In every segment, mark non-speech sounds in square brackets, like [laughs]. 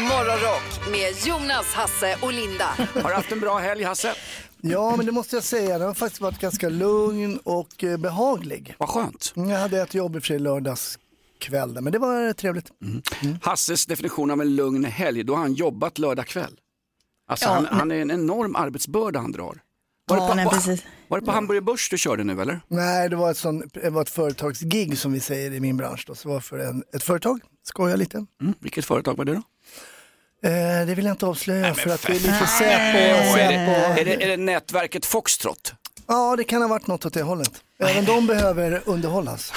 Morgonrock med Jonas, Hasse och Linda. Har du haft en bra helg Hasse? Ja, men det måste jag säga. Den har faktiskt varit ganska lugn och eh, behaglig. Vad skönt. Jag hade ett jobb i och för sig lördags kväll, men det var eh, trevligt. Hasses definition av en lugn helg, då har han jobbat lördag kväll. Alltså Ja, han, men- han är en enorm arbetsbörda han drar. Var, Ja, det, på, nej, precis. var det på Hamburger Börs du körde nu eller? Nej, det var ett, sån, det var ett företagsgig som vi säger i min bransch. Då. Så det var för en, ett företag, skoja lite. Mm. Vilket företag var det då? Eh, det vill jag inte avslöja för att det är lite Säpo. är, det, Säpo. är, det, är det nätverket Foxtrot? Ja, det kan ha varit något åt det hållet. Även de behöver underhållas.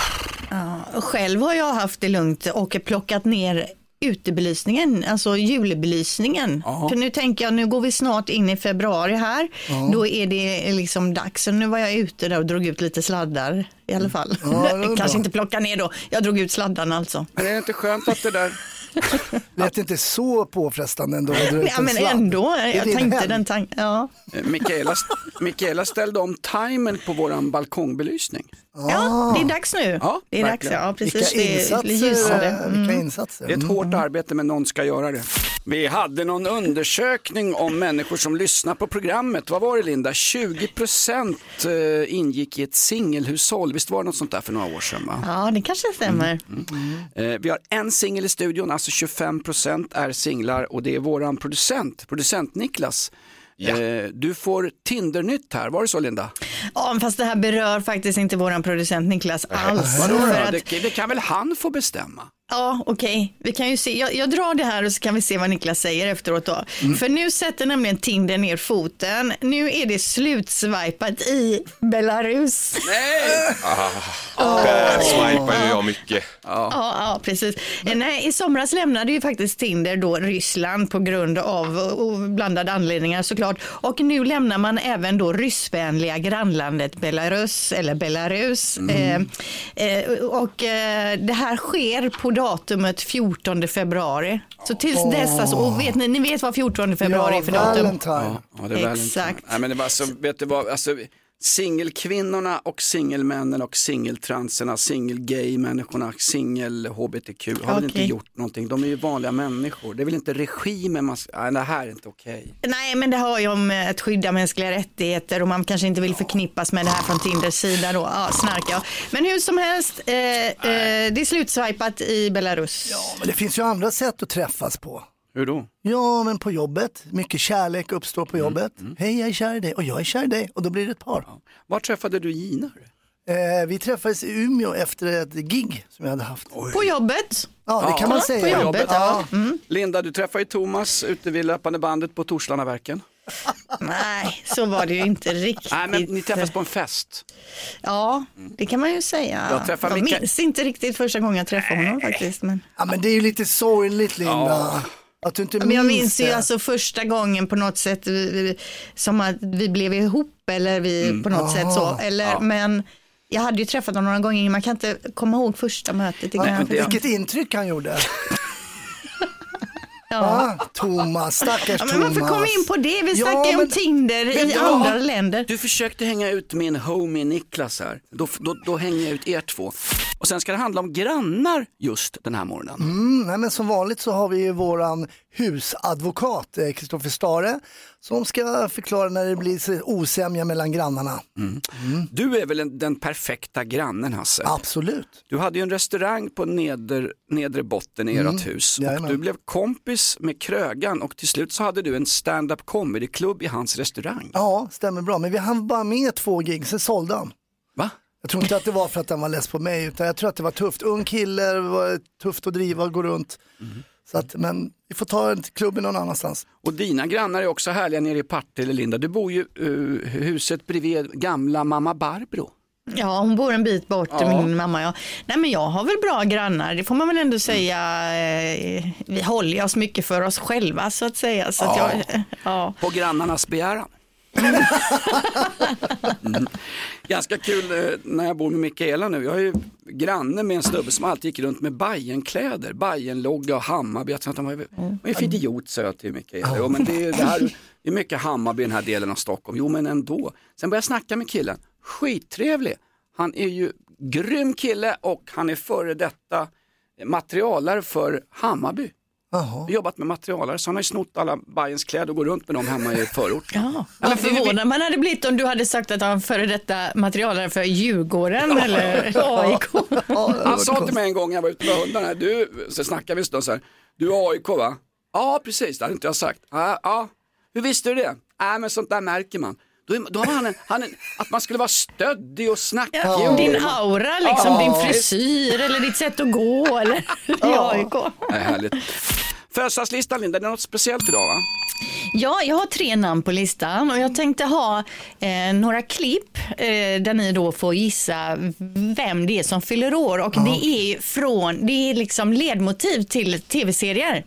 Och Själv har jag haft det lugnt och plockat ner utebelysningen, alltså julbelysningen. Ja. För nu tänker jag, nu går vi snart in i februari här. Då är det liksom dags. Så nu var jag ute där och drog ut lite sladdar i alla fall. Ja, det [laughs] Kanske bra. inte plocka ner då. Jag drog ut sladdarna alltså. Men är det inte skönt att det där... [laughs] Lät inte så påfrestande ändå. Ja, en men ändå, jag tänkte helg. den tanken. Ja. Eh, Mikaela, [laughs] Mikaela ställde om timern på våran balkongbelysning. ja, det är dags nu. Ja, det är dags, ja precis. Vilka Det är insatser. ljusare. eh, Mm. Vilka insatser. Det är ett hårt arbete men någon ska göra det. Vi hade någon undersökning om människor som lyssnar på programmet. Vad var det Linda? 20% eh, ingick i ett singelhushåll. Visst var det något sånt där för några år sedan? Va? Ja, det kanske stämmer. Eh, Vi har en singel i studion, alltså 25% är singlar och det är våran producent, producent Niklas. Eh, Du får Tinder-nytt här, var det så Linda? Ja, fast det här berör faktiskt inte våran producent Niklas alls. Vadå För att- Det, det kan väl han få bestämma? Ja, okej. Vi kan ju se. Jag, jag drar det här och så kan vi se vad Niklas säger efteråt då. Mm. För nu sätter nämligen Tinder ner foten. Nu är det slutswipat i Belarus. Nej! [laughs] Där swipar ju jag mycket. Ja, ja precis. Eh, Nej, I somras lämnade ju faktiskt Tinder då Ryssland på grund av och blandade anledningar såklart. Och nu lämnar man även då ryssvänliga grannlandet Belarus eller Belarus. Eh, eh, och eh, det här sker på datumet 14 februari. Så tills dess, alltså, och vet ni, ni vet vad 14 februari är för datum? Valentine. Ja, ja, det är Exakt. Inte. Nej, men det var alltså, vet du vad, alltså, singelkvinnorna och singelmännen och singeltranserna, singelgay-människorna, singel-hbtq har väl inte gjort någonting. De är ju vanliga människor. Det är väl inte regimen man ska, nej, det här är inte okej. Nej, men det har ju om eh, att skydda mänskliga rättigheter och man kanske inte vill förknippas med det här från Tinders sida då. Ja, snarka. Men hur som helst, eh, eh, det är slutswipat i Belarus. Men det finns ju andra sätt att träffas på. Hur då? Ja, men på jobbet. Mycket kärlek uppstår på jobbet. Hej, jag är kär i dig och jag är kär i dig. Och då blir det ett par. Var träffade du Gina? Eh, vi träffades i Umeå efter ett gig som jag hade haft. På jobbet. Ja, det Ja, kan man på säga. jobbet, ja. Mm. Linda, du träffade ju Thomas ute vid löpande bandet på Torslandaverken. [laughs] Nej, så var det ju inte riktigt. Nej, men ni träffades på en fest. Ja, det kan man ju säga. Jag träffade jag minns inte riktigt första gången jag träffade honom faktiskt. Men, Ja, men det är ju lite sorgligt Linda. Att du inte men jag minns ju det. alltså första gången på något sätt vi- vi- som att vi blev ihop eller vi på något sätt så. Eller, Men jag hade ju träffat honom några gånger, man kan inte komma ihåg första mötet. Inte- Vilket intryck han gjorde. Ja. Ah, Thomas, stackars Ja, men varför Thomas. kom vi in på det? Vi Ja, snackar ju men- om Tinder i du andra länder. Du försökte hänga ut min homie Niklas här. Då, då, då hänger jag ut er två. Och sen ska det handla om grannar just den här morgonen. Mm, nej, men som vanligt så har vi ju våran husadvokat eh, Kristoffer Stare som ska förklara när det blir osämja mellan grannarna. Du är väl en, den perfekta grannen Hasse? Absolut. Du hade ju en restaurang på neder, nedre botten i ert hus och jajamän. du blev kompis med Krögan och till slut så hade du en stand-up comedy-klubb i hans restaurang. Ja, stämmer bra. Men vi hann bara med två gig, sen sålde han. Va? Jag tror inte att det var för att han var less på mig, utan jag tror att det var tufft. Ung kille, det var tufft att driva och gå runt. Så att, men vi får ta en klubb någon annanstans. Och dina grannar är också härliga nere i Partille, Linda. Du bor ju uh, huset bredvid gamla mamma Barbro. Ja, hon bor en bit bort, min mamma. Ja. Nej, men jag har väl bra grannar, det får man väl ändå säga. Eh, Vi håller oss mycket för oss själva så att säga. Så att jag, ja. På grannarnas begäran. Mm. [laughs] Ganska kul eh, när jag bor med Mikaela nu. Jag är ju granne med en snubbe som alltid gick runt med Bajenkläder, Bajenlogga och Hammarby. Jag tänkte, vad är vad är för idiot sa jag till Mikaela. Jo, men det, är, det, här, det är mycket Hammarby i den här delen av Stockholm. Jo men ändå. Sen började jag snacka med killen, skittrevlig. Han är ju grym kille och han är före detta materialare för Hammarby. Jaha. Jobbat med materialare så han har ju snott alla Bajens kläder och går runt med dem hemma i förort. Ja, vad förvånad man hade blivit om du hade sagt att han före detta materialare för Djurgården eller AIK. [laughs] Ja, det Han sa till mig en gång när jag var ute med hundarna, du, så snackade vi en stund så här, du är AIK va? Ja precis, det hade inte jag sagt. Ja, ja. Hur visste du det? Nej men sånt där märker man. Då, är- då har han, en, han en, att man skulle vara stöddig och snackig. Ja, din aura, liksom, din frisyr eller ditt sätt att gå eller i AIK. Nej, härligt. Födelsedagslistan Linda, det är något speciellt idag va? Ja, jag har tre namn på listan och jag tänkte ha eh, några klipp eh, där ni då får gissa vem det är som fyller år och det är från, det är liksom ledmotiv till tv-serier.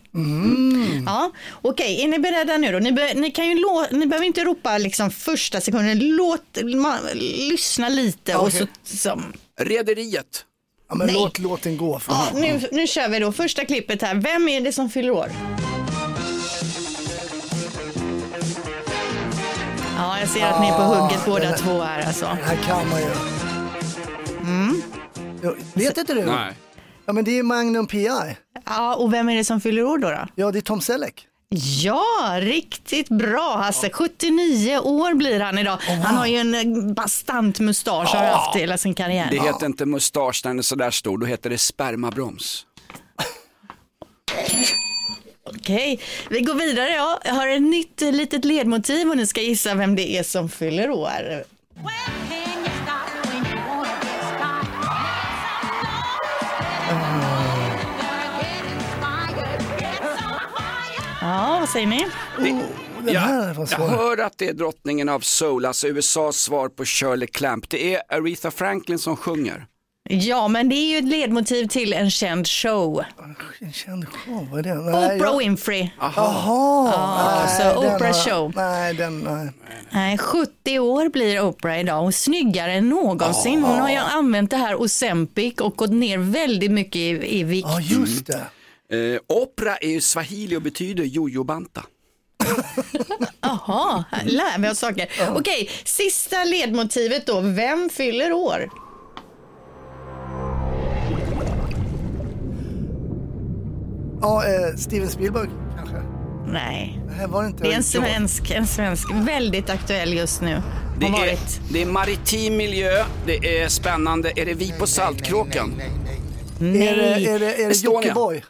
Ja, okej, är ni beredda nu då? Ni, be, ni kan ju lå, ni behöver inte ropa liksom första sekunden, låt, ma, lyssna lite och så, så Rederiet. Ja, men Nej. låt låten gå. För Ja, nu, nu kör vi då första klippet här. Vem är det som fyller år? Ja, jag ser att ni är på hugget båda två här alltså. Det här kan man ju. Mm. Ja, vet inte du? Nej. Ja men det är Magnum PI. Ja, och vem är det som fyller år då? då? Ja det är Tom Selleck. Ja, riktigt bra Hasse. 79 år blir han idag. Han har ju en eh, bastant mustasch har haft hela sin karriär. Det heter inte mustasch när den är sådär stor, då heter det spermabroms. Okej, vi går vidare. Ja. Jag har ett nytt eh, litet ledmotiv och ni ska gissa vem det är som fyller år. Where can vad säger ni? Den här var Jag hör att det är drottningen av soul, alltså USAs svar på Shirley Clamp. Det är Aretha Franklin som sjunger. Ja, men det är ju ett ledmotiv till en känd show. En känd show, vad är det? Nej, Oprah jag- Winfrey. Jaha. alltså nej, den Oprah har- show. Nej, den, nej. Nej, 70 år blir Oprah idag. Är snyggare än någonsin. Hon har ju använt det här Ozempic och gått ner väldigt mycket i, i vikt. Ja, just det. Eh, opera är ju swahili och betyder jojobanta. [laughs] Jaha, här lär vi oss saker. Okej, sista ledmotivet då. Vem fyller år? Ja, eh, Steven Spielberg kanske. Nej, Nej, var det inte? det är en Ja. svensk, en svensk. Väldigt aktuell just nu. Det Har är, varit. det är maritim miljö, det är spännande. Är det vi på Saltkråkan? Är det, är det, är det. Jockiboi?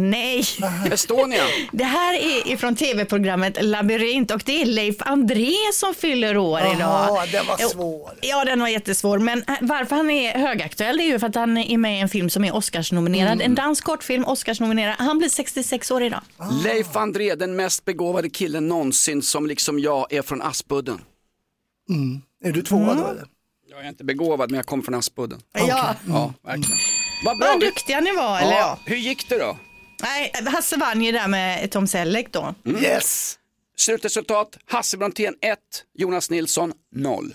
Nej. [laughs] Estonia? Det här är ifrån tv-programmet Labyrint och det är Leif André som fyller år idag. Jaha, den var svår. Ja, den var jättesvår. Men eh, varför han är högaktuell det är ju för att han är med i en film som är Oscarsnominerad. Mm. En dansk kortfilm, Oscarsnominerad. Han blir 66 år idag. Leif André, den mest begåvade killen någonsin som liksom jag är från Aspudden. Är du tvåa Mm. då eller? Jag är inte begåvad men jag kommer från Aspudden. Ja, Ja, verkligen. Vad bra. vad duktiga ni var. Eller. Ja, hur gick det då? Nej, Hasse vann ju där med Tom Selleck då. Mm. Yes! Slutresultat, Hasse Brontén 1, Jonas Nilsson 0.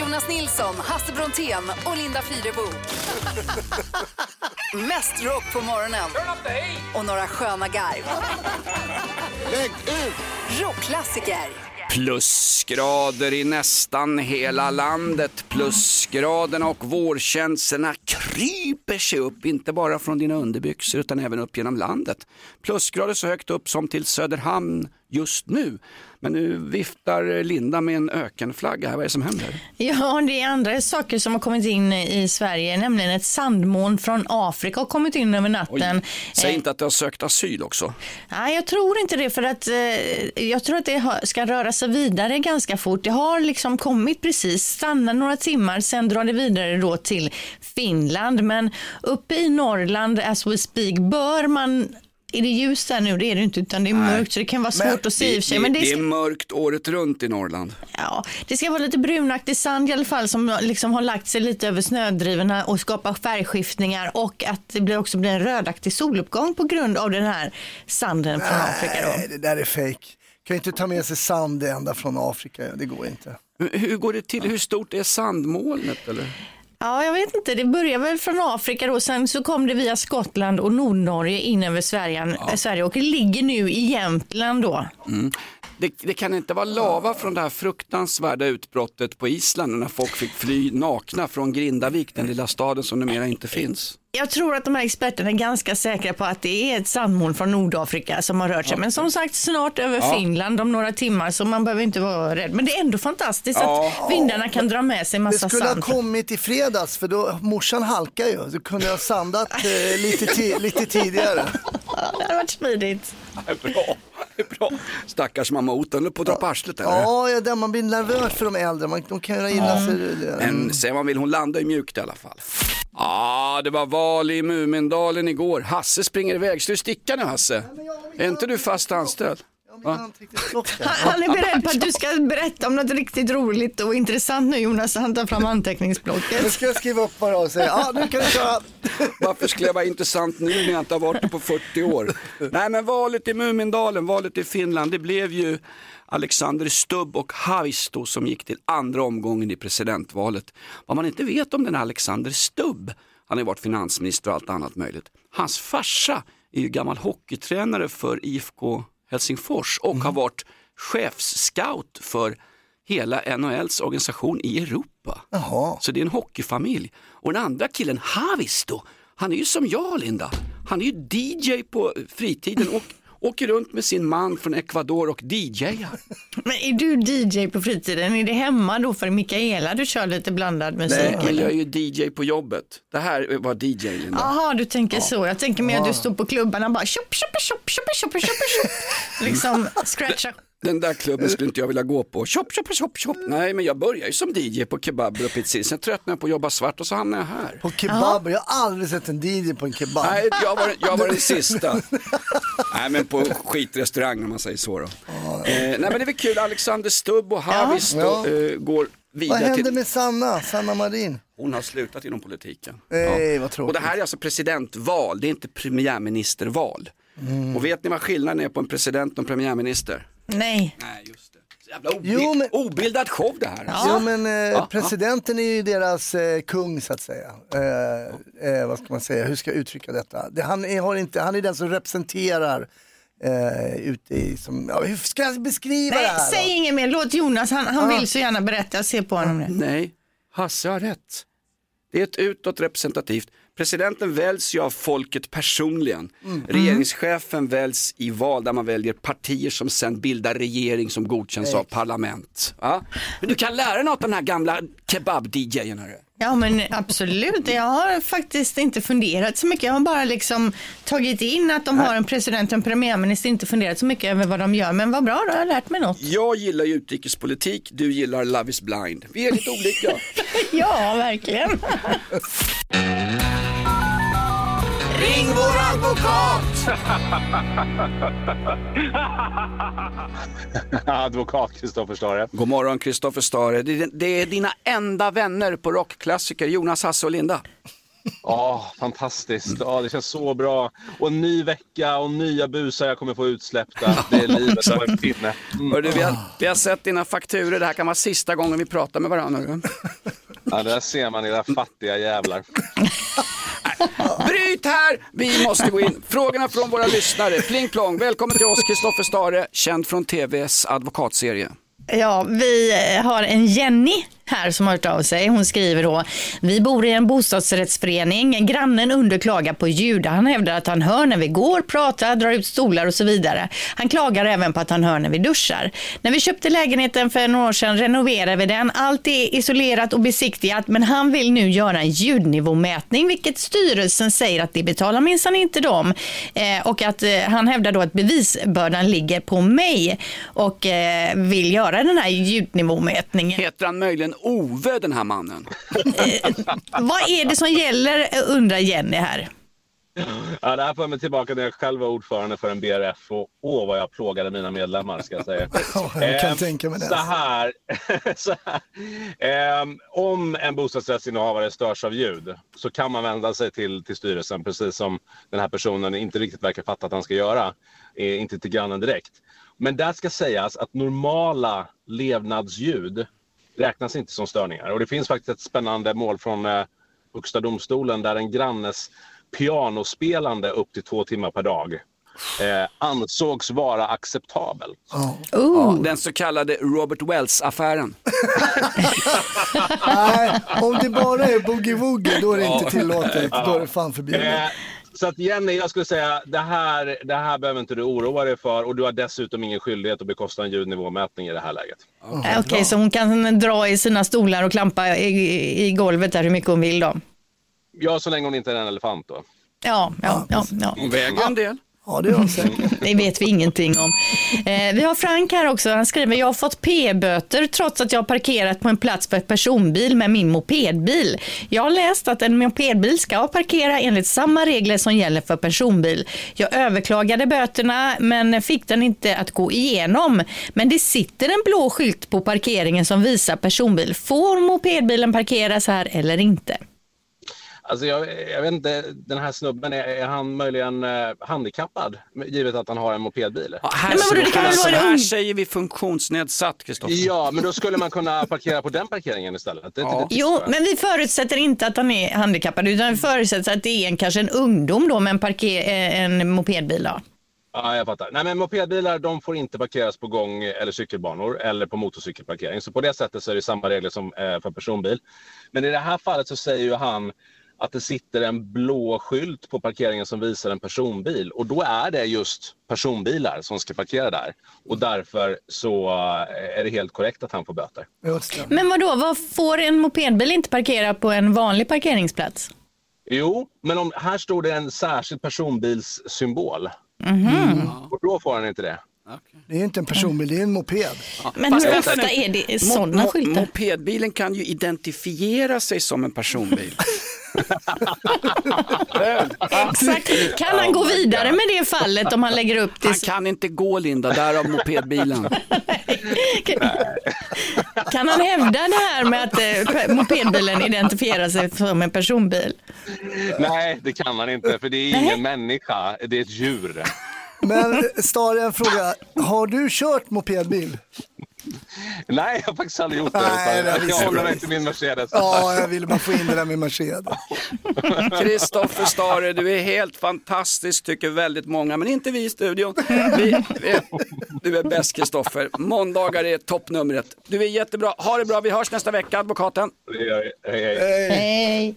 Jonas Nilsson, Hasse Brontén och Linda Fyrebo. [laughs] Mest rock på morgonen och några sköna garv. Rockklassiker. Plusgrader i nästan hela landet. Plusgraderna och vårkänslorna kryper sig upp, inte bara från dina underbyxor utan även upp genom landet. Plusgrader så högt upp som till Söderhamn just nu. Men nu viftar Linda med en ökenflagga här, vad är det som händer? Ja, det är andra saker som har kommit in i Sverige, nämligen ett sandmoln från Afrika har kommit in över natten. Säg Eh, inte att du har sökt asyl också. Nej, jag tror inte det för att eh, jag tror att det ska röra sig vidare ganska fort. Det har liksom kommit precis, stannar några timmar, sen drar det vidare då till Finland. Men uppe i Norrland, as we speak, bör man Är det ljust där nu? Det är det inte, utan det är mörkt så det kan vara svårt Men att se i och för sig. det, Men det, det är mörkt året runt i Norrland. ja, det ska vara lite brunaktig sand i alla fall som liksom har lagt sig lite över snödrivorna och skapar färgskiftningar och att det blir också blir en rödaktig soluppgång på grund av den här sanden från Afrika. Nej, det där är fake. Kan inte ta med sig sand ända från Afrika, det går inte. Hur- Hur går det till? Hur stort är sandmolnet? Eller? Ja, jag vet inte. Det börjar väl från Afrika då. Sen så kom det via Skottland och Nordnorge in över Sverige, eh, Sverige och det ligger nu i Jämtland då. Det, det kan inte vara lava från det här fruktansvärda utbrottet på Island när folk fick fly nakna från Grindavik, den lilla staden som numera inte finns. Jag tror att de här experterna är ganska säkra på att det är ett sandmoln från Nordafrika som har rört sig. Men som sagt snart över Ja. Finland om några timmar så man behöver inte vara rädd. Men det är ändå fantastiskt Ja. att vindarna kan dra med sig Det massa skulle ha sand. kommit i fredags för då morsan halkar ju. Du kunde ha sandat eh, lite, lite tidigare. Ja, [laughs] det hade varit smidigt. Bra, bra. Stackars mamma Ota, höll på att dra på arslet eller? Ja, ja där man blir nervös för de äldre. Man, de kan göra illa sig. Men säger man vill, hon landar ju mjukt i alla fall. Ja, det var val i Mumindalen igår. Hasse springer iväg. Ska du sticka nu Hasse? Är inte du fast anställd? [laughs] Han, Han är beredd på att du ska berätta om något riktigt roligt och intressant nu Jonas. Han tar fram Nu anteckningsblocket. ska jag skriva upp bara och säga, ja nu kan du köra. [laughs] Varför skulle jag vara intressant nu när jag inte har varit det på 40 år? Nej men valet i Mumindalen, valet i Finland, det blev ju Alexander Stubb och Haisto som gick till andra omgången i presidentvalet. Vad man inte vet om den här Alexander Stubb, han har ju varit finansminister och allt annat möjligt. Hans farsa är ju gammal hockeytränare för IFK Helsingfors och har varit chefsscout för hela NHLs organisation i Europa. Jaha. Så det är en hockeyfamilj. Och den andra killen, Havisto, han är ju som jag Linda. Han är ju DJ på fritiden och åker runt med sin man från Ecuador och DJar. Men är du DJ på fritiden? Är det hemma då för Mikaela du kör lite blandad musik? Nej, men jag är ju DJ på jobbet. Det här var DJ Linda. Jaha, du tänker så. Jag tänker mer att du står på klubbarna och bara tjopp, tjopp, tjopp, tjopp, tjopp, tjopp, tjopp. [laughs] Liksom scratcha. Den där klubben skulle inte jag vilja gå på. Chop, chop, chop, chop. Nej, men jag började ju som DJ på kebaber och pizzerior. Sen tröttnade jag på att jobba svart och så hamnade jag här. På kebab, jag har aldrig sett en DJ på en kebab. Nej, jag var, jag var den [laughs] sista. Nej, men på skitrestaurang om man säger så då. Eh, nej, men det är väl kul. Alexander Stubb och Havis då, Ja. eh, går Vad vidare hände till... med Sanna, Sanna Marin? Hon har slutat inom politiken. Nej, vad Och tråkigt. det här är alltså presidentval, det är inte premiärministerval. Mm. Och vet ni vad skillnaden är på en president och en premiärminister? Nej. Nej, just det. Jävla obi- Jo, men- obildad show det här. Jo men eh, Ja, presidenten är ju deras eh, kung så att säga. Eh, eh, vad ska man säga, hur ska jag uttrycka detta? Det, han, är, har inte, han är den som representerar eh, ute i, som, ja, hur ska jag beskriva det Nej, här? säg inget mer. Låt Jonas, han, han Ja. vill så gärna berätta. Jag ser på honom nu. Nej, Hasse har rätt. Det är ett utåt representativt. Presidenten väljs ju av folket personligen. Mm. Regeringschefen väljs i val där man väljer partier som sen bildar regering som godkänns av parlament. Ja? Men du kan lära dig något av den här gamla kebab-DJen. Ja men absolut, jag har faktiskt inte funderat så mycket. Jag har bara liksom tagit in att de har en president och en premiärminister, inte funderat så mycket över vad de gör. Men vad bra, då har jag lärt mig något. Jag gillar ju utrikespolitik, du gillar Love is blind. Vi är lite olika. [laughs] Ja, verkligen. [laughs] Ring vår advokat! [laughs] Advokat Kristoffer Stare. God morgon Kristoffer Stare. Det är, det är dina enda vänner på rockklassiker, Jonas, Hasse och Linda. Ja, fantastiskt. Ja, det känns så bra. Och en ny vecka och nya busar jag kommer få utsläppta. Det är [laughs] livet på en pinne. Mm. Hörru, vi, har, vi har sett dina fakturer, det här kan vara sista gången vi pratar med varandra. Ja, där ser man era fattiga jävlar. [laughs] Bryt här! Vi måste gå in. Frågorna från våra lyssnare. Pling plong. Välkommen till oss, Kristoffer Stare, känd från TVs advokatserie. Ja, vi har en Jenny här som har hört av sig. Hon skriver då, vi bor i en bostadsrättsförening. Grannen underklagar på ljud. Han hävdar att han hör när vi går, pratar, drar ut stolar och så vidare. Han klagar även på att han hör när vi duschar. När vi köpte lägenheten för några år sedan renoverade vi den. Allt är isolerat och besiktigat, men han vill nu göra en ljudnivåmätning, vilket styrelsen säger att det betalar minsann inte dem. Eh, och att eh, han hävdar då att bevisbördan ligger på mig och eh, vill göra den här ljudnivåmätningen. Heter han möjligen Ove, den här mannen? Vad är det som gäller, undrar Jenny här. Ja, det här för mig tillbaka när jag själv var ordförande för en BRF och åh vad jag plågade mina medlemmar ska jag säga. [laughs] Ja, jag kan Ehm, tänka mig det. Så här, [laughs] så här. Ehm, om en bostadsrättsinnehavare störs av ljud så kan man vända sig till, till styrelsen precis som den här personen inte riktigt verkar fatta att han ska göra. Eh, inte till grannen direkt. Men där ska sägas att normala levnadsljud räknas inte som störningar. Och det finns faktiskt ett spännande mål från eh, Högsta domstolen där en grannes pianospelande upp till två timmar per dag eh, ansågs vara acceptabel. Ja, den så kallade Robert Wells-affären. [laughs] Nej, om det bara är boogie-woogie då är det Ja. inte tillåtet. Då är det fan förbjudet. Eh, så att Jenny, jag skulle säga det här, det här behöver inte du oroa dig för och du har dessutom ingen skyldighet att bekosta en ljudnivåmätning i det här läget. Eh, Okej, så hon kan dra i sina stolar och klampa i, i golvet där hur mycket hon vill då? Ja, så länge hon inte är en elefant då. Ja, ja, ja. ja. Hon väger en del. Ja, det gör säkert. [laughs] Det vet vi ingenting om. Eh, vi har Frank här också. Han skriver, jag har fått p-böter trots att jag har parkerat på en plats för ett personbil med min mopedbil. Jag har läst att en mopedbil ska parkera enligt samma regler som gäller för personbil. Jag överklagade böterna men fick den inte att gå igenom. Men det sitter en blå skylt på parkeringen som visar personbil. Får mopedbilen parkeras här eller inte? Alltså jag, jag vet inte, den här snubben, är, är han möjligen eh, handikappad? Givet att han har en mopedbil? Ja, här, men vadå, det kan alltså, vara här säger vi funktionsnedsatt, Kristoffer. Ja, men då skulle man kunna parkera på den parkeringen istället. Det, det, det Jo, men vi förutsätter inte att han är handikappad utan vi förutsätter att det är en, kanske en ungdom då med en, parker, eh, en mopedbil. Då. Ja, jag fattar. Nej, men mopedbilar de får inte parkeras på gång eller cykelbanor eller på motorcykelparkering. Så på det sättet så är det samma regler som eh, för personbil. Men i det här fallet så säger ju han att det sitter en blå skylt på parkeringen som visar en personbil och då är det just personbilar som ska parkera där och därför så eh, är det helt korrekt att han får böter. Men vad då? vad får en mopedbil inte parkera på en vanlig parkeringsplats? Jo, men om, här står det en särskild personbilssymbol och då får han inte det. Det är inte en personbil, det är en moped. Men hur ofta är det Mo- sådana mo- skyltar? Mopedbilen kan ju identifiera sig som en personbil. [laughs] Exakt. Kan han gå vidare med det fallet om han lägger upp det? Han kan inte gå Linda, därav mopedbilen. [laughs] Kan han hävda det här med att eh, mopedbilen identifierar sig som en personbil? Nej, det kan han inte för det är ingen människa, det är ett djur. Men Stare, en fråga. Har du kört mopedbil? [laughs] Nej, jag har faktiskt aldrig gjort det. Nej, det jag håller mig till min Mercedes. Ja, jag ville bara få in det där med Mercedes. [laughs] Kristoffer Stare, du är helt fantastisk tycker väldigt många, men inte vi i studion. Vi, vi, du är bäst Kristoffer. Måndagar är toppnumret. Du är jättebra. Ha det bra, vi hörs nästa vecka, advokaten. Hej, hej. Nej.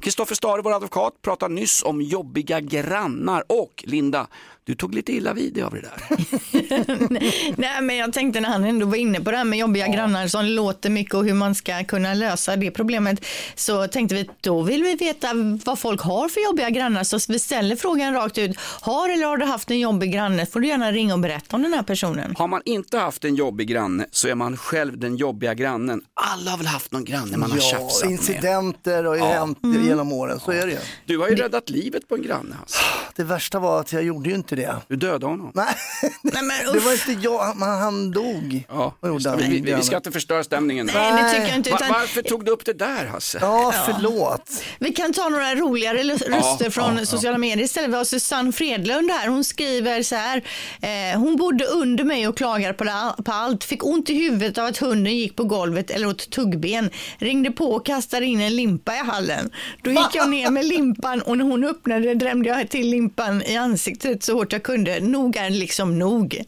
Kristoffer Stare, vår advokat, pratade nyss om jobbiga grannar och Linda, du tog lite illa vid dig av det där. [laughs] Nej, men jag tänkte när han ändå var inne på det här med jobbiga grannar som låter mycket och hur man ska kunna lösa det problemet så tänkte vi då vill vi veta vad folk har för jobbiga grannar så vi ställer frågan rakt ut. Har eller har du haft en jobbig granne? Får du gärna ringa och berätta om den här personen. Har man inte haft en jobbig granne så är man själv den jobbiga grannen. Alla har väl haft någon granne man har Ja, tjafsat med. incidenter har ju hänt genom åren, så är det ju. Du har ju räddat livet på en granne. Alltså. Det värsta var att jag gjorde ju inte det. Du dödade honom. Nej, [laughs] Nej, men, det var inte jag, han, han dog. Ja, vi, vi, vi ska inte förstöra stämningen. Nej, det tycker jag inte. Va- Utan varför tog du upp det där Hasse? Ja, förlåt. Vi kan ta några roligare röster från sociala medier istället. Vi har Susanne Fredlund här. Hon skriver så här. Eh, hon bodde under mig och klagade på, på allt. Fick ont i huvudet av att hunden gick på golvet eller åt tuggben. Ringde på och kastade in en limpa i hallen. Då gick jag ner med limpan och när hon öppnade drämde jag till limpan i ansiktet så hårt jag kunde. Nog är liksom nog.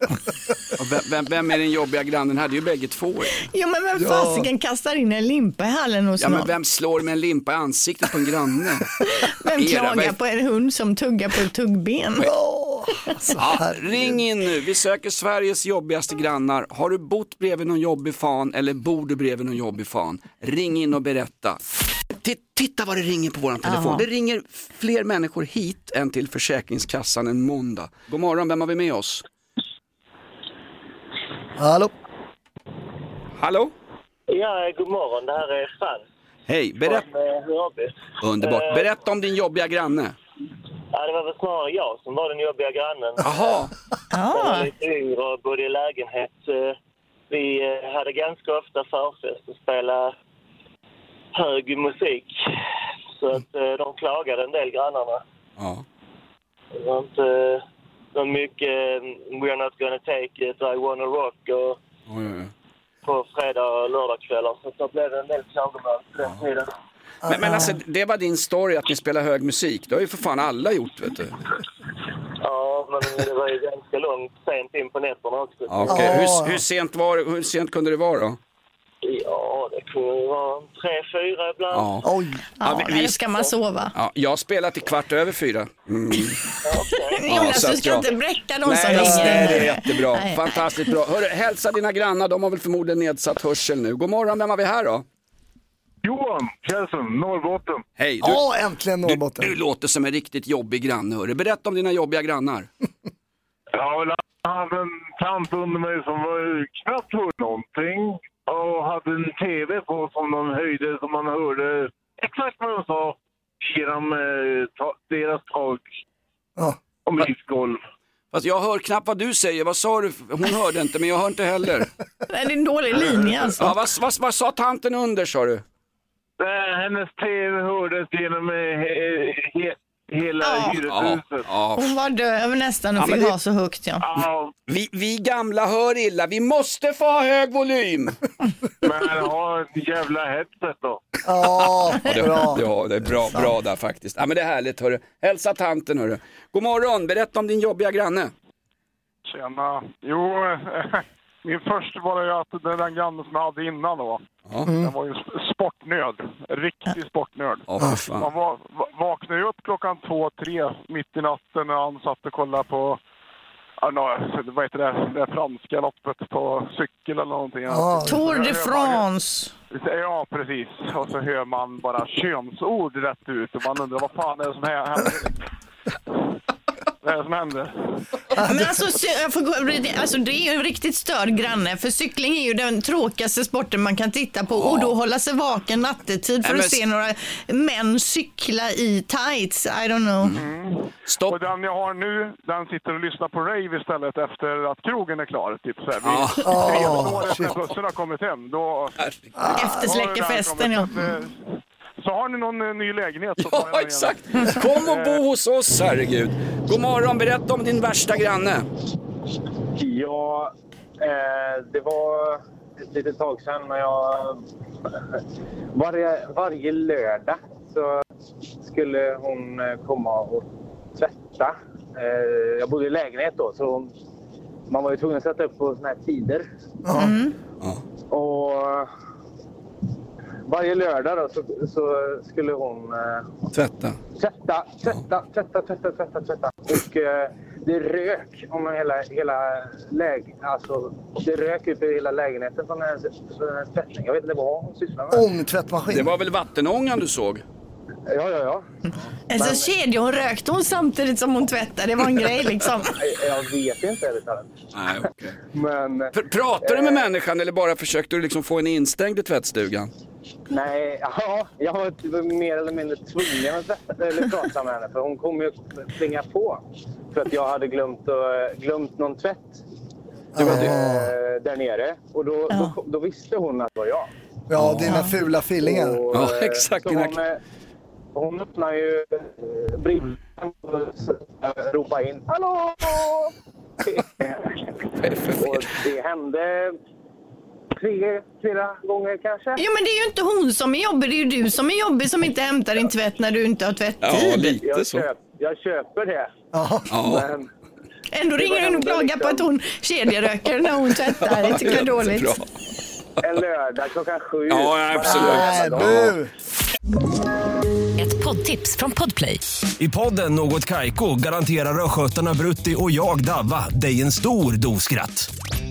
[laughs] Vem, vem, vem är den jobbiga grannen här? Det är ju bägge två. Ja men vem fasiken kastar in en limpa i hallen hos Ja, men någon? vem slår med en limpa i ansiktet på en granne? [laughs] Vem Era, klagar vad- på en hund som tuggar på ett tuggben? Ja, ring in nu, vi söker Sveriges jobbigaste grannar. Har du bott bredvid någon jobbig fan eller bor du bredvid någon jobbig fan? Ring in och berätta. Ti- Titta vad det ringer på våran telefon. Ja. Det ringer fler människor hit än till Försäkringskassan en måndag. God morgon, vem har vi med oss? Hallå? Hallå? Ja, god morgon. Det här är Frans Hej, berätt, från eh, underbart. Berätta om din jobbiga granne. Ja, det var väl snarare jag som var den jobbiga grannen. Jaha. Jag var lite yngre och bodde i lägenhet. Eh, Vi eh, hade ganska ofta förfest och spelade hög musik. Så att eh, de klagade en del, grannarna. Ja. Det var inte det var mycket eh, We're not gonna take it, I wanna rock och Oj, oj, oj. på fredag och lördagskvällar. Så då blev det en del klagomål på den tiden. Men, men alltså, det var din story att ni spelar hög musik. Det har ju för fan alla gjort, vet du. Ja, men det var ju ganska långt sent in på nätterna också. Ja, okej. Hur, hur, sent var, det- hur sent kunde det vara då? Vara tre, fyra ibland. Ja. Oj. Ja, vi- Ja, vi- där ska man sova. Ja, jag har spelat till kvart över fyra. Mm. Jonas, så du att ska jag- inte bräcka någon Nej, som ringer. det är jättebra. Nej. Fantastiskt bra. Hörru, hälsa dina grannar, de har väl förmodligen nedsatt hörsel nu. God morgon, vem har vi här då? Johan Kjellsen, Norrbotten. Hej, du, Ja, äntligen Norrbotten. du låter som en riktigt jobbig granne. Hörru. Berätta om dina jobbiga grannar. Ja, jag hade en tant under mig som var knappt hörde någonting och hade en tv på som de höjde så man hörde exakt vad de sa genom eh, ta, deras tak Ja. och mitt golv. Fast jag hör knappt vad du säger. Vad sa du? Hon hörde inte, men jag hör inte heller. Det är en dålig linje alltså. Ja, vad, vad, vad sa tanten under, sa du? Eh, hennes tv hördes genom eh, hela Ja. Hyreshuset. ja. Hon var döv nästan och Ja, men fick det- ha så högt ja. Ja, Vi, vi gamla hör illa. Vi måste få ha hög volym. [laughs] men ha ett jävla headset då. Ja, Ja, det, bra. ja, det är bra, bra där faktiskt. Ja, men det är härligt, hörru. Hälsa tanten, hörru. God morgon, berätta om din jobbiga granne. Tjena. Jo, eh, [laughs] min första var det ju att den där grannen som jag hade innan då. Ja, Den var ju sp- sportnörd. Riktig sportnörd. ja för fan. Man var, va- vaknade upp klockan två, tre mitt i natten när han satt och kollade på vad heter det, det franska loppet på cykel eller någonting. Ja. Tour de France. Ja, precis. Och så hör man bara könsord rätt ut och man undrar vad fan är det som hä- händer? Det som händer? Men alltså, jag får gå, alltså det är ju en riktigt störd granne för cykling är ju den tråkigaste sporten man kan titta på och då hålla sig vaken nattetid för Nej, att se några män cykla i tights. I don't know. Och Stopp. den jag har nu, den sitter och lyssnar på rave istället efter att krogen är klar. Typ så här. Vi, Ja. tre år efter bussen har kommit hem. Då, den festen ja. kommit. Så, eh, har ni någon eh, ny lägenhet så [laughs] tar jag Ja, den exakt. gärna. Kom och bo hos oss, herregud. God morgon, berätta om din värsta granne. Ja, eh, det var ett litet tag sedan när jag... Varje, varje lördag så skulle hon eh, komma och tvätta. Eh, jag bodde i lägenhet då, så man var ju tvungen att sätta upp på såna här tider. Ja. Och varje lördag då så, så skulle hon eh, Tvätta. Tvätta, tvätta, tvätta, tvätta, tvätta, tvätta. Och eh, det rök om hela, hela läg... Alltså, det rök ut i hela lägenheten från hennes, tvättning. Jag vet inte vad hon sysslar med. Ångtvättmaskin. Det var väl vattenångan du såg? Ja, ja, ja. Alltså kedja hon rökte hon samtidigt som hon tvättade. Det var en grej liksom. [laughs] Jag, vet inte ärligt. Nej, okej. Men Pr- Pratade du med människan eller bara försökte du liksom få en instängd i tvättstugan? Nej, ja, jag var typ mer eller mindre tvungen att eller prata med henne för hon kom ju springa på. För att jag hade glömt, uh, glömt någon tvätt eh, där nere. Och då, då, då visste hon att det var jag. Ja, dina fula fillingar. Och, Ja, [laughs] exakt, hon, eh, hon öppnar ju eh, brillorna och ropar in ”Hallå!” Och det hände tre, flera gånger kanske. Jo men det är ju inte hon som är jobbig, det är ju du som är jobbig som inte hämtar din tvätt när du inte har Ja, tvätttid. lite Jag, så. köp, jag köper det. Ja. Ja. Men Ändå Det ringer du och klagar på att hon kedjeröker när hon tvättar. Det tycker jag är dåligt. Bra. en lördag klockan sju. Ja, absolut. Nej, bu. Ett poddtips från Podplay. I podden Något Kaiko garanterar östgötarna Brutti och jag, Davva, dig en stor dos skratt.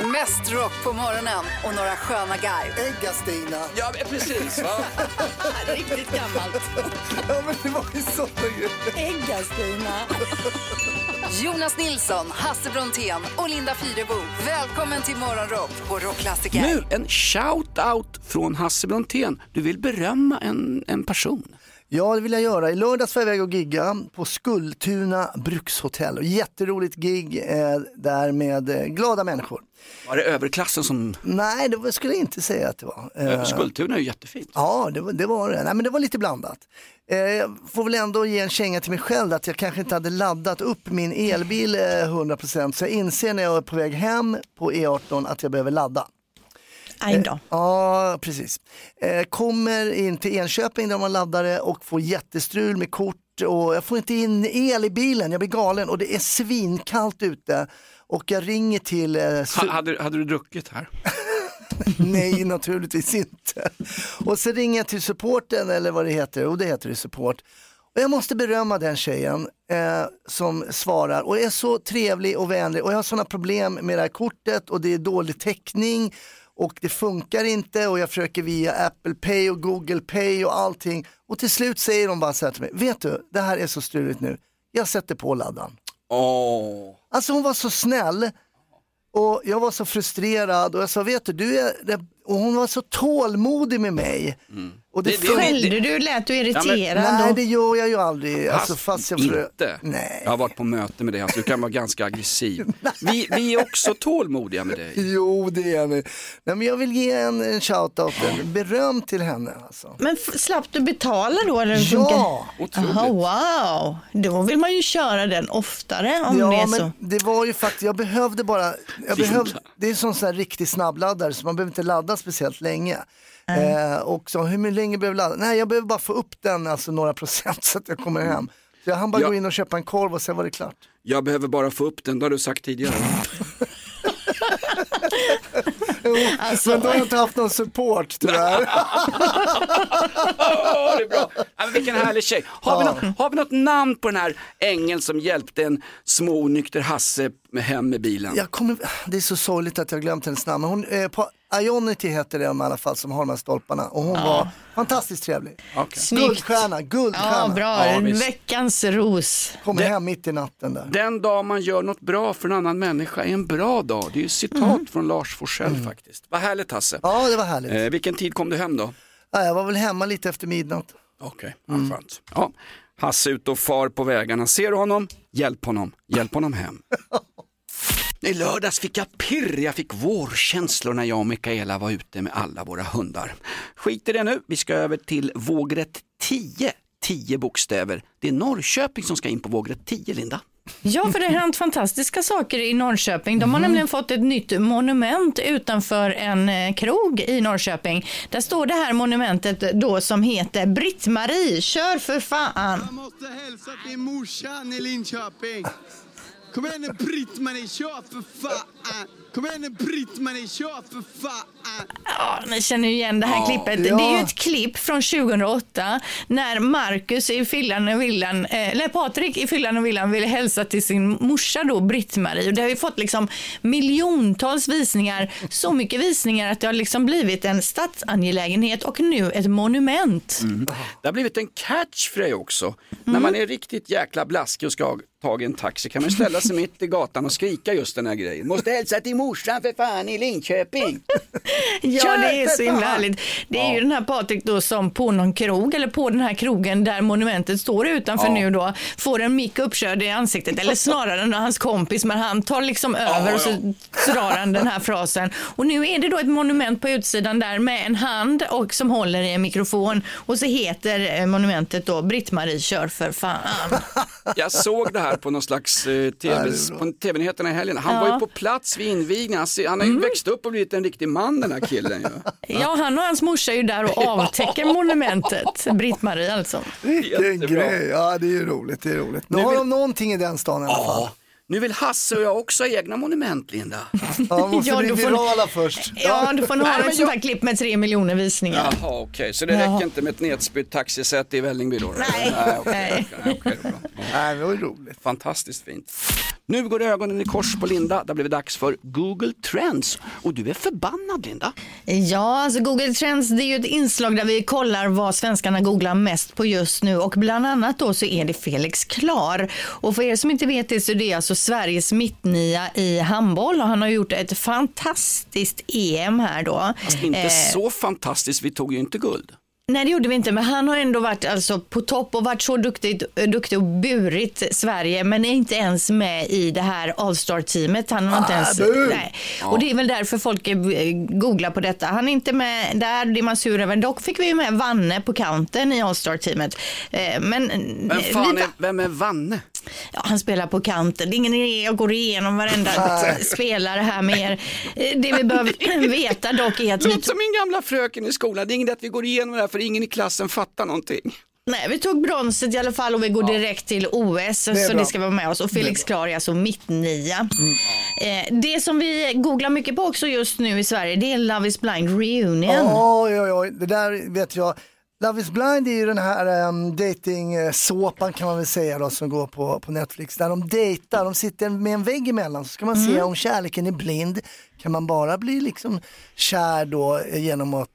Mest rock på morgonen och några sköna guide. Ägga-Stina. Ja, precis. Va? [laughs] Riktigt gammalt. Ja men det var ju så ju. Ägga-Stina. Jonas Nilsson, Hasse Brontén och Linda Fyrebo. Välkommen till Morgonrock på Rockklassiker. Nu, en shout-out från Hasse Brontén. Du vill berömma en, en person. Ja, det vill jag göra. I lördags var jag iväg och gigga på Skultuna brukshotell. Jätteroligt gig eh, där med eh, glada människor. Var det överklassen som... Nej, det var- skulle jag inte säga att det var. Eh, Skultuna är ju jättefint. Ja, det var det. Var det. Nej, men det var lite blandat. Eh, jag får väl ändå ge en känga till mig själv att jag kanske inte hade laddat upp min elbil eh, 100% så jag inser när jag är på väg hem på E18 att jag behöver ladda. Aj då. Ja, precis. Eh, kommer in till Enköping där man laddare och får jättestrul med kort och jag får inte in el i bilen, jag blir galen och det är svinkallt ute. Och jag ringer till... Eh, Ha, hade, hade du druckit här? [laughs] Nej, naturligtvis inte. Och så ringer jag till supporten eller vad det heter, och det heter det support. Och jag måste berömma den tjejen eh, som svarar och är så trevlig och vänlig och jag har sådana problem med det här kortet och det är dålig täckning och det funkar inte och jag försöker via Apple Pay och Google Pay och allting och till slut säger de bara så här till mig, vet du, det här är så struligt nu, jag sätter på laddan. Åh. Alltså hon var så snäll och jag var så frustrerad och jag sa, vet du, du är, och hon var så tålmodig med mig. Och Det- det- Skällde du? Lät du irriterad Nej, det gör jag ju aldrig. Alltså, Fast jag inte. Nej. Jag har varit på möte med dig, alltså, du kan vara ganska aggressiv. [laughs] Vi, vi är också tålmodiga med dig. Jo, det är ni. Nej, men jag vill ge en, en shout-out, en beröm till henne. Alltså. Men f- slapp du betala då? Eller hur Ja, funkar? Aha, wow, då vill man ju köra den oftare om det ja, är men så. det var ju faktiskt, jag behövde bara, jag behövde, det är en sån här riktig snabbladdare så man behöver inte ladda speciellt länge. Eh, och så, hur länge behöver jag ladda? Nej, jag behöver bara få upp den, alltså några procent [laughs] så att jag kommer hem. Så jag hann bara Ja. gå in och köpa en korv och sen var det klart. Jag behöver bara få upp den, det har du sagt tidigare. [laughs] Alltså, Men då har jag inte haft någon support tyvärr. [laughs] Åh, det är bra. Ja, vilken härlig tjej. Har, vi något, har vi något namn på den här ängeln som hjälpte en smånykter Hasse med hem med bilen? Jag kommer, det är så sorgligt att jag har glömt hennes namn. Men Hon, eh, på Ionity heter det i alla fall som har de här stolparna och hon var fantastiskt trevlig. Snyggt. Guldstjärna, guldstjärna. Ja, bra. Ja. Veckans ros. Kommer hem mitt i natten där. Den dag man gör något bra för en annan människa är en bra dag. Det är ju citat från Lars Forssell faktiskt. Vad härligt Hasse. Ja, det var härligt. Eh, vilken tid kom du hem då? Ja, jag var väl hemma lite efter midnatt. Okej, ja, skönt. Ja. Hasse ut och far på vägarna. Ser du honom? Hjälp honom. Hjälp honom hem. [laughs] I lördags fick jag pirr, jag fick vårkänslor när jag och Mikaela var ute med alla våra hundar. Skit i det nu, vi ska över till vågrätt 10. 10 bokstäver. Det är Norrköping som ska in på vågrätt 10, Linda. Ja, för det har hänt fantastiska saker i Norrköping. De har nämligen fått ett nytt monument utanför en eh, krog i Norrköping. Där står det här monumentet då som heter Britt-Marie, kör för fan. måste hälsa till morsan i Linköping. Kom igen nu Britt-Marie, kör för fan! Kom igen nu Britt-Marie, kör för fan! Ja, ni känner ju igen det här Ja. klippet. Ja. Det är ju ett klipp från 2008 när Marcus i Fyllan och Villan, eh, eller Patrik i Fyllan och Villan ville hälsa till sin morsa då Britt-Marie. Och Det har ju fått liksom miljontals visningar, så mycket visningar att det har liksom blivit en stadsangelägenhet och nu ett monument. Mm. Det har blivit en catch för dig också. När man är riktigt jäkla blaskig och ska tag i en taxi kan man ställa sig mitt i gatan och skrika just den här grejen. Måste hälsa till morsan för fan i Linköping. [laughs] Ja, Kör det är så himla härligt. Det är ju den här Patrik då som på någon krog, eller på den här krogen där monumentet står utanför Ja. nu då, får en mick uppkörd i ansiktet, eller snarare än hans kompis, men han tar liksom över och så drar han den här frasen. Och nu är det då ett monument på utsidan där med en hand och som håller i en mikrofon och så heter eh, monumentet då Britt-Marie kör för fan. [laughs] Jag såg det här på någon slags eh, TV, på TV-nyheterna i helgen. Han Ja. var ju på plats vid invigningen. Han, han har ju växt upp och blivit en riktig man den här killen. Ju. Ja, han och hans morsa är ju där och [laughs] avtäcker monumentet. Britt-Marie alltså. Vilken Jättebra. grej, ja det är ju roligt. Det är roligt. Nu Nu har vill- de någonting i den stan i alla fall. Nu vill Hasse och jag också ha egna monument, Linda. [laughs] Ja, måste Ja, bli du får- virala [laughs] först. Ja, du får nog ha ett sånt här klipp med tre miljoner visningar. Jaha, okej, så det Ja. räcker inte med ett nedspytt taxisäte i Vällingby då? Nej. Nej, då bra. Nej, [laughs] det var roligt. Fantastiskt fint. Nu går ögonen i kors på Linda. Det blivit dags för Google Trends. Och du är förbannad Linda. Ja, alltså Google Trends det är ju ett inslag där vi kollar vad svenskarna googlar mest på just nu och bland annat då så är det Felix Klar. Och för er som inte vet det så är det alltså Sveriges mittnia i handboll och han har gjort ett fantastiskt EM här då. Fast inte Eh, så fantastiskt, vi tog ju inte guld. Nej, det gjorde vi inte, men han har ändå varit alltså, på topp och varit så duktig, duktig och burit Sverige, men är inte ens med i det här All-star-teamet. Han har inte Ah, ens, bu! nej. Och det är väl därför folk eh, googlar på detta. Han är inte med där, det är man sur över. Dock fick vi ju med Vanne på kanten i All-star-teamet. Eh, Men, Vem eh, fan vi- är, vem är Vanne? Ja, han spelar på kanten. Det är ingen idé att gå igenom varenda spelare här med er. Eh, Det vi behöver [laughs] veta dock är att vi Låter som min gamla fröken i skolan. Det är ingen idé att vi går igenom det här för ingen i klassen fattar någonting. Nej, vi tog bronset i alla fall och vi går direkt till OS. Så är bra. det ska vara med oss. Och Felix Klar är alltså mittnia. Eh, det som vi googlar mycket på också just nu i Sverige det är Love is blind reunion. Oj, oj, oj, det där vet jag. Love is blind är ju den här um, dating-såpan kan man väl säga då som går på, på Netflix. Där de dejtar, de sitter med en vägg emellan så ska man se om kärleken är blind. Kan man bara bli liksom kär då eh, genom att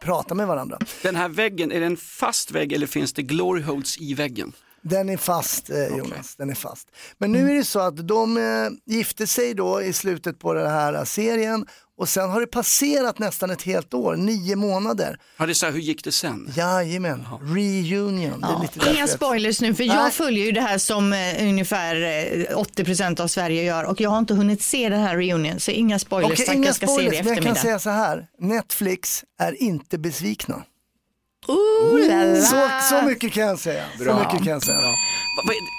prata med varandra. Den här väggen, är det en fast vägg eller finns det glory holes i väggen? Den är fast eh, Jonas, den är fast. Men nu är det så att de eh, gifte sig då i slutet på den här serien och sen har det passerat nästan ett helt år, nio månader. Ja, det är så här, hur gick det sen? Jajamän, reunion. Det är Ja, lite därför inga spoilers nu för Nej. jag följer ju det här som eh, ungefär eh, 80% av Sverige gör och jag har inte hunnit se den här reunion så inga spoilers. Okej, tack, inga jag ska se det i spoilers, men jag kan eftermiddag. säga så här. Netflix är inte besvikna. Ooh, la, la. Så, så mycket kan jag säga. Så Bra. mycket kan jag säga.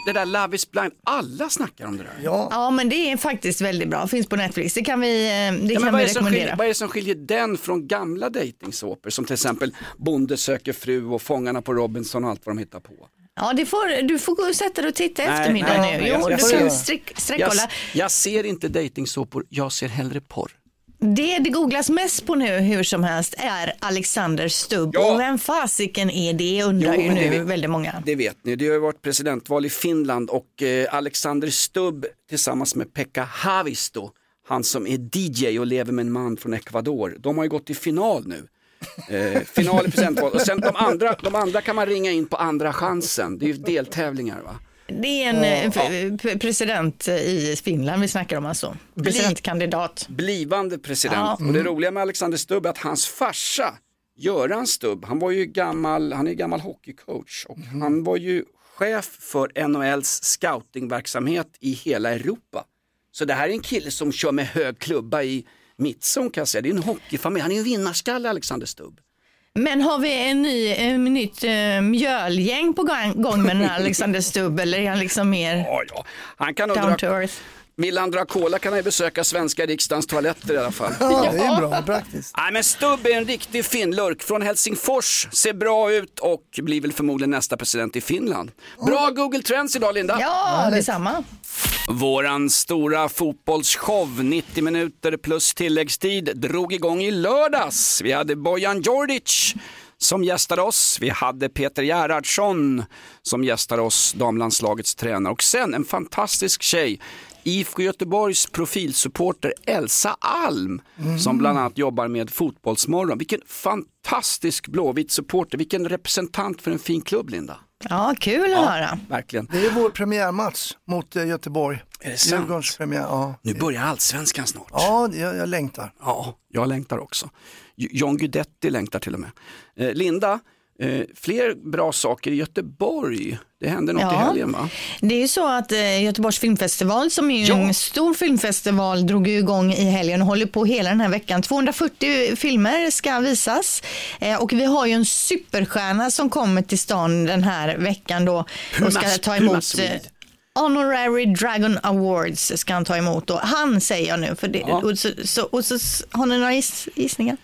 Det där Love is blind, alla snackar om det där. Ja. Ja, men det är faktiskt väldigt bra. Finns på Netflix. Det kan vi, eh, det Ja, men kan vad, vi är det som skiljer, rekommendera. vad är det som skiljer den från gamla dejtingsåpor som till exempel Bonde söker fru och Fångarna på Robinson och allt vad de hittar på? Ja, det får, du får gå och sätta dig och titta i Nej, eftermiddag nej, nu. nej, Jo, jag- jag du ser- kan sträckkolla. Jag, jag ser inte dejtingsåpor, jag ser hellre porr. Det det googlas mest på nu hur som helst är Alexander Stubb. Ja. Och vem fasiken är det undrar Jo, ju nu vet- väldigt många. Det vet ni, det har ju varit presidentval i Finland och eh, Alexander Stubb tillsammans med Pekka Haavisto, han som är DJ och lever med en man från Ecuador, de har ju gått till final nu. Eh, final i presidentval och sen de andra, de andra kan man ringa in på andra chansen, det är ju deltävlingar va. Det är en eh, f- f- president i Finland vi snackar om alltså. Presidentkandidat. blivande president. Ja. Och det roliga med Alexander Stubb är att hans farsa, Göran Stubb, han var ju gammal, han är gammal hockeycoach och han var ju chef för NHLs scoutingverksamhet i hela Europa. Så det här är en kille som kör med hög klubba i mittzon kan jag säga. Det är en hockeyfamilj, han är en vinnarskalle Alexander Stubb. Men har vi en ny, en nytt eh, mjölgäng på gång, gång med den här Alexander Stubb eller är han liksom mer Ja, ja. Han kan down to earth? vill han dra cola kan han ju besöka svenska riksdagens toaletter i alla fall. Ja, det är bra, praktiskt. Nej men Stubb är en riktig finnlurk från Helsingfors, ser bra ut och blir väl förmodligen nästa president i Finland. Bra Google Trends idag Linda. Ja, detsamma. Våran stora fotbollsshow 90 minuter plus tilläggstid drog igång i lördags. Vi hade Bojan Djordjic som gästade oss. Vi hade Peter Gerhardsson som gästade oss, damlandslagets tränare. Och sen en fantastisk tjej, IFK Göteborgs profilsupporter Elsa Alm som bland annat jobbar med Fotbollsmorgon. Vilken fantastisk blåvit supporter, vilken representant för en fin klubb Linda. Ja, kul att höra. Verkligen. Det är vår premiärmatch mot eh, Göteborg. Är det sant? Djurgårdens premiär, ja. Nu börjar allsvenskan snart. Ja, jag, jag längtar. Ja, jag längtar också. J- John Guidetti längtar till och med. Eh, Linda, eh, fler bra saker i Göteborg. Det hände något i Ja. helgen va? Det är ju så att eh, Göteborgs filmfestival som är ju en stor filmfestival drog igång i helgen och håller på hela den här veckan. 240 filmer ska visas eh, och vi har ju en superstjärna som kommer till stan den här veckan då och ska ta emot eh, Honorary Dragon Awards ska han ta emot då. Han säger jag nu, för det, Ja. och, så, så, och så har ni några giss, gissningar?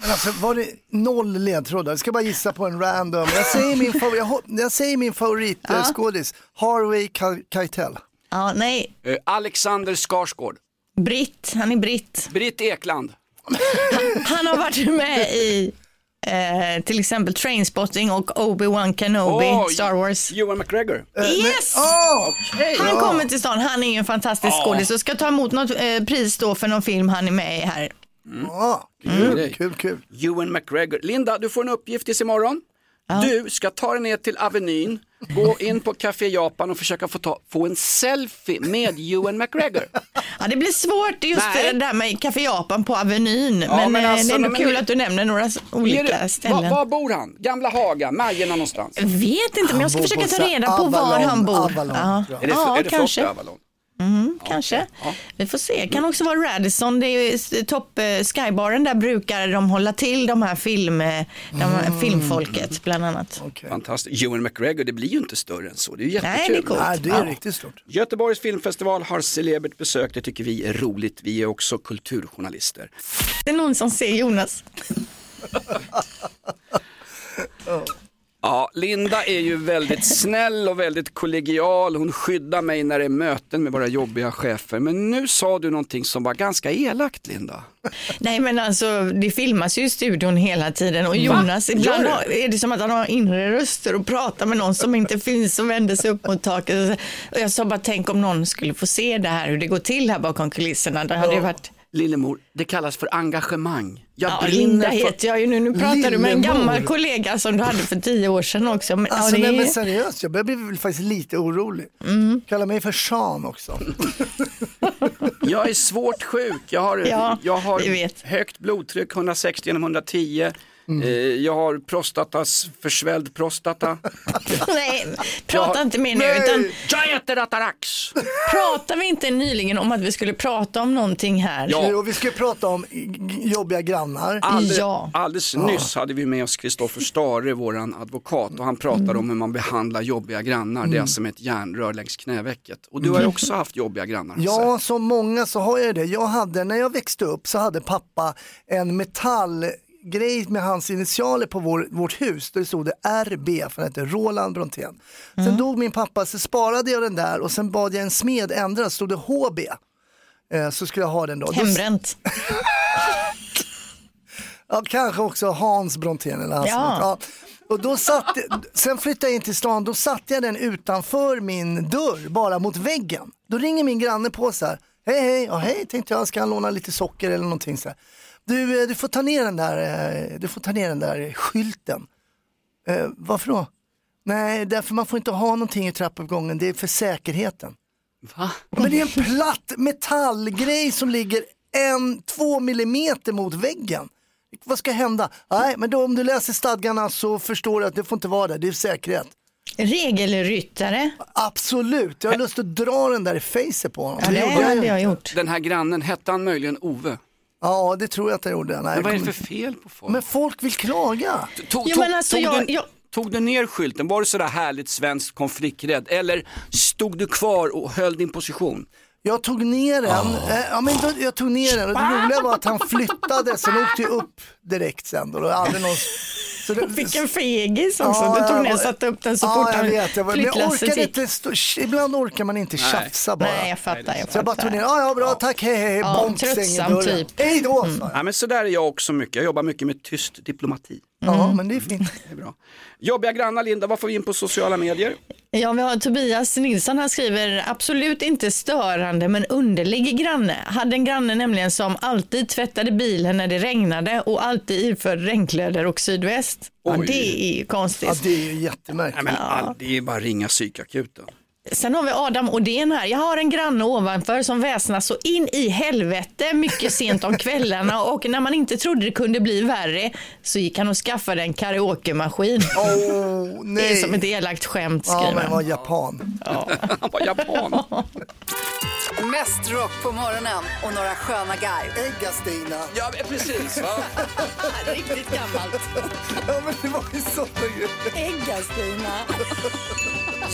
Men alltså var det noll ledtrådar? Jag ska bara gissa på en random. Jag säger min, favor- jag, jag säger min favoritskådis, Harvey Keitel. Ja, nej, Eh, Alexander Skarsgård. Britt, han är britt. Britt Ekland. [laughs] Han har varit med i eh, till exempel Trainspotting och Obi-Wan Kenobi, Åh, Star Wars. Ewan McGregor. Yes! Han kommer till stan, han är ju en fantastisk skådis och ska ta emot något eh, pris då för någon film han är med i här. Ja, Mm. kul, kul, kul. Ewan McGregor. Linda, du får en uppgift tills imorgon. Du ska ta dig ner till Avenyn, gå in på Café Japan och försöka få, ta, få en selfie med Ewan McGregor. Ja, det blir svårt just Nej. det där med Café Japan på Avenyn. Ja, men men eh, alltså, det är ändå men- kul att du nämner några olika det- ställen. Var, var bor han? Gamla Haga, Majerna någonstans? Jag vet inte, men jag ska försöka ta reda på var Avalon, han bor. Avalon, ja. Är det, ja är det kanske. Flotte Avalon? Mm, kanske. Vi får se. Kan också vara Radisson. Det är topp eh, Skybaren där brukar de hålla till de här, film, eh, de här Mm. filmfolket bland annat. Fantastiskt. Ewan McGregor, det blir ju inte större än så. Det är ju Nej, jättekul. det är coolt. Nej, det är riktigt stort. Göteborgs filmfestival har celebert besök, det tycker vi är roligt. Vi är också kulturjournalister. Det är någon som ser Jonas. [laughs] Ja, Linda är ju väldigt snäll och väldigt kollegial. Hon skyddar mig när det är möten med våra jobbiga chefer. Men nu sa du någonting som var ganska elakt, Linda. Nej men alltså det filmas ju i studion hela tiden och Jonas, Gör ibland har, är det som att han har inre röster och pratar med någon som inte finns och vänder sig upp mot taket. Och jag sa bara tänk om någon skulle få se det här, hur det går till här bakom kulisserna. Det hade ju varit Lillemor, det kallas för engagemang. Jag Ja, Linda för... heter jag ju nu. Nu pratar du med en Lillemor. gammal kollega som du hade för tio år sedan också. Men, Alltså ja, det nej, men seriöst, jag börjar bli faktiskt lite orolig. Mm. Kalla mig för Sean också. [laughs] Jag är svårt sjuk. Jag har, Ja, jag har högt blodtryck, 160 genom 110. Mm. Eh, Jag har prostatas försvälld prostata. [laughs] Nej, prata Jag- inte mer nu. Nej. Utan Jag äter Atarax. pratar vi inte nyligen om att vi skulle prata om någonting här? Ja. Och vi ju prata om jobbiga grannar. Alldeles, Ja. alldeles nyss hade vi med oss Kristoffer Stare, våran advokat, och han pratade om hur man behandlar jobbiga grannar. Det är alltså med ett järnrör längs knävecket. Och du har ju också haft jobbiga grannar. Ja, som många så har jag det. Jag hade, när jag växte upp så hade pappa en metallgrej med hans initialer på vår, vårt hus. Där det stod det RB, för han hette Roland Brontén. Sen dog min pappa, så sparade jag den där och sen bad jag en smed ändra, så stod det HB. Eh, så skulle jag ha den då Hembränt. [laughs] Ja, kanske också Hans Brontén eller hans Ja. ja. Och då satt, sen flyttade jag in till stan, då satte jag den utanför min dörr, bara mot väggen. Då ringer min granne på så här, hej hej, ja hej, tänkte jag, ska han låna lite socker eller någonting så här. Du, eh, du får ta ner den där, eh, du får ta ner den där skylten. Eh, varför då? Nej, därför man får inte ha någonting i trappuppgången, det är för säkerheten. Va? Men det är en platt metallgrej som ligger en, två millimeter mot väggen. Vad ska hända? Nej, men då om du läser stadgarna så förstår du att det får inte vara där, det är säkerhet. Regelryttare. Absolut, jag har lust att dra den där i facet på honom. Ja, det hade jag gjort. Den här grannen, hette han möjligen Ove? Ja, det tror jag att jag gjorde. Nej, Men vad är det för fel på folk? men folk vill klaga. Tog, alltså, tog, jag- du, jag- tog du ner skylten? Var du sådär härligt svenskt konflikträdd? Eller stod du kvar och höll din position? Jag tog ner den, eh, ja, men då, jag tog ner den och det roliga var att han flyttade, sen åkte jag upp direkt sen. Då, och aldrig någon... så det, Vilken fegis också. Ja, du tog jag ner och satte upp den så ja, fort jag han vet, jag var, men jag flyttlasset orkar gick. inte, stå, ibland orkar man inte Nej. tjafsa bara. Nej, jag fattar. Jag Så jag bara tog ner, fattar. ja bra tack, hej hej, Ja, stänger tröttsam dörren. typ. Hej då jag. Ja, men sådär är jag också mycket. Jag jobbar mycket med tyst diplomati. Ja men det är fint. Det är bra. Jobbiga grannar, Linda, vad får vi in på sociala medier? Ja, vi har Tobias Nilsson här skriver absolut inte störande men underlig granne. Hade en granne nämligen som alltid tvättade bilen när det regnade och alltid iförd regnkläder och sydväst. Ja, det är ju konstigt. Ja det är ju jättemärkligt. Nej, men all, det är bara att ringa psykakuten. Sen har vi Adam Odén här. Jag har en granne ovanför som väsnas så in i helvete mycket sent om kvällarna [laughs] och när man inte trodde det kunde bli värre så gick han och skaffade en karaokemaskin. Åh Det är nej. som ett elakt skämt Ja skriver men han. var japan. [laughs] Han var japan. Mest rock på morgonen och några sköna guide. Ägga-Stina. Ja, precis. Va? [laughs] Riktigt gammalt. Ja men det var ju sådana grejer. Ägga-Stina.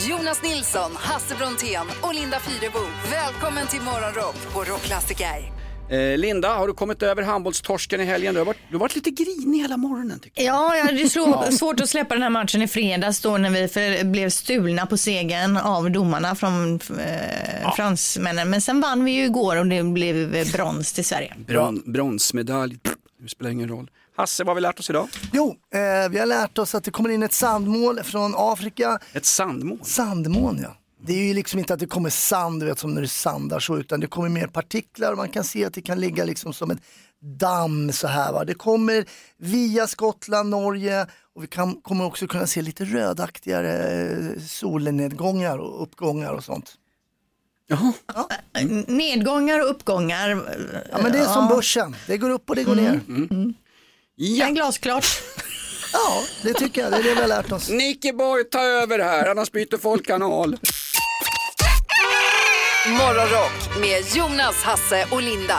Jonas Nilsson, Hasse Brontén och Linda Fyrebo. Välkommen till Morgonrock på Rockklassiker. Eh, Linda, har du kommit över handbollstorsken i helgen? Du har varit, du har varit lite grinig hela morgonen. Tycker Ja, jag hade [laughs] svårt att släppa den här matchen i fredags då när vi för, blev stulna på segern av domarna från eh, fransmännen. Men sen vann vi ju igår och det blev eh, brons till Sverige. jag. Bron, bronsmedalj, det spelar ingen roll. Hasse, vad har vi lärt oss idag? Jo, eh, vi har lärt oss att det kommer in ett sandmål från Afrika. Ett sandmål? Sandmål ja. Det är ju liksom inte att det kommer sand, du vet som när det sandar så, utan det kommer mer partiklar och man kan se att det kan ligga liksom som ett damm så här. Va? Det kommer via Skottland, Norge och vi kan, kommer också kunna se lite rödaktigare eh, solnedgångar och uppgångar och sånt. Nedgångar och uppgångar. Ja men det är som börsen, det går upp och det går ner. Ja. glasklart. Ja, det tycker jag, det är det vi har lärt oss. Nicky Boy, ta över här, annars byter folk kanal. Morgonrock med Jonas, Hasse och Linda.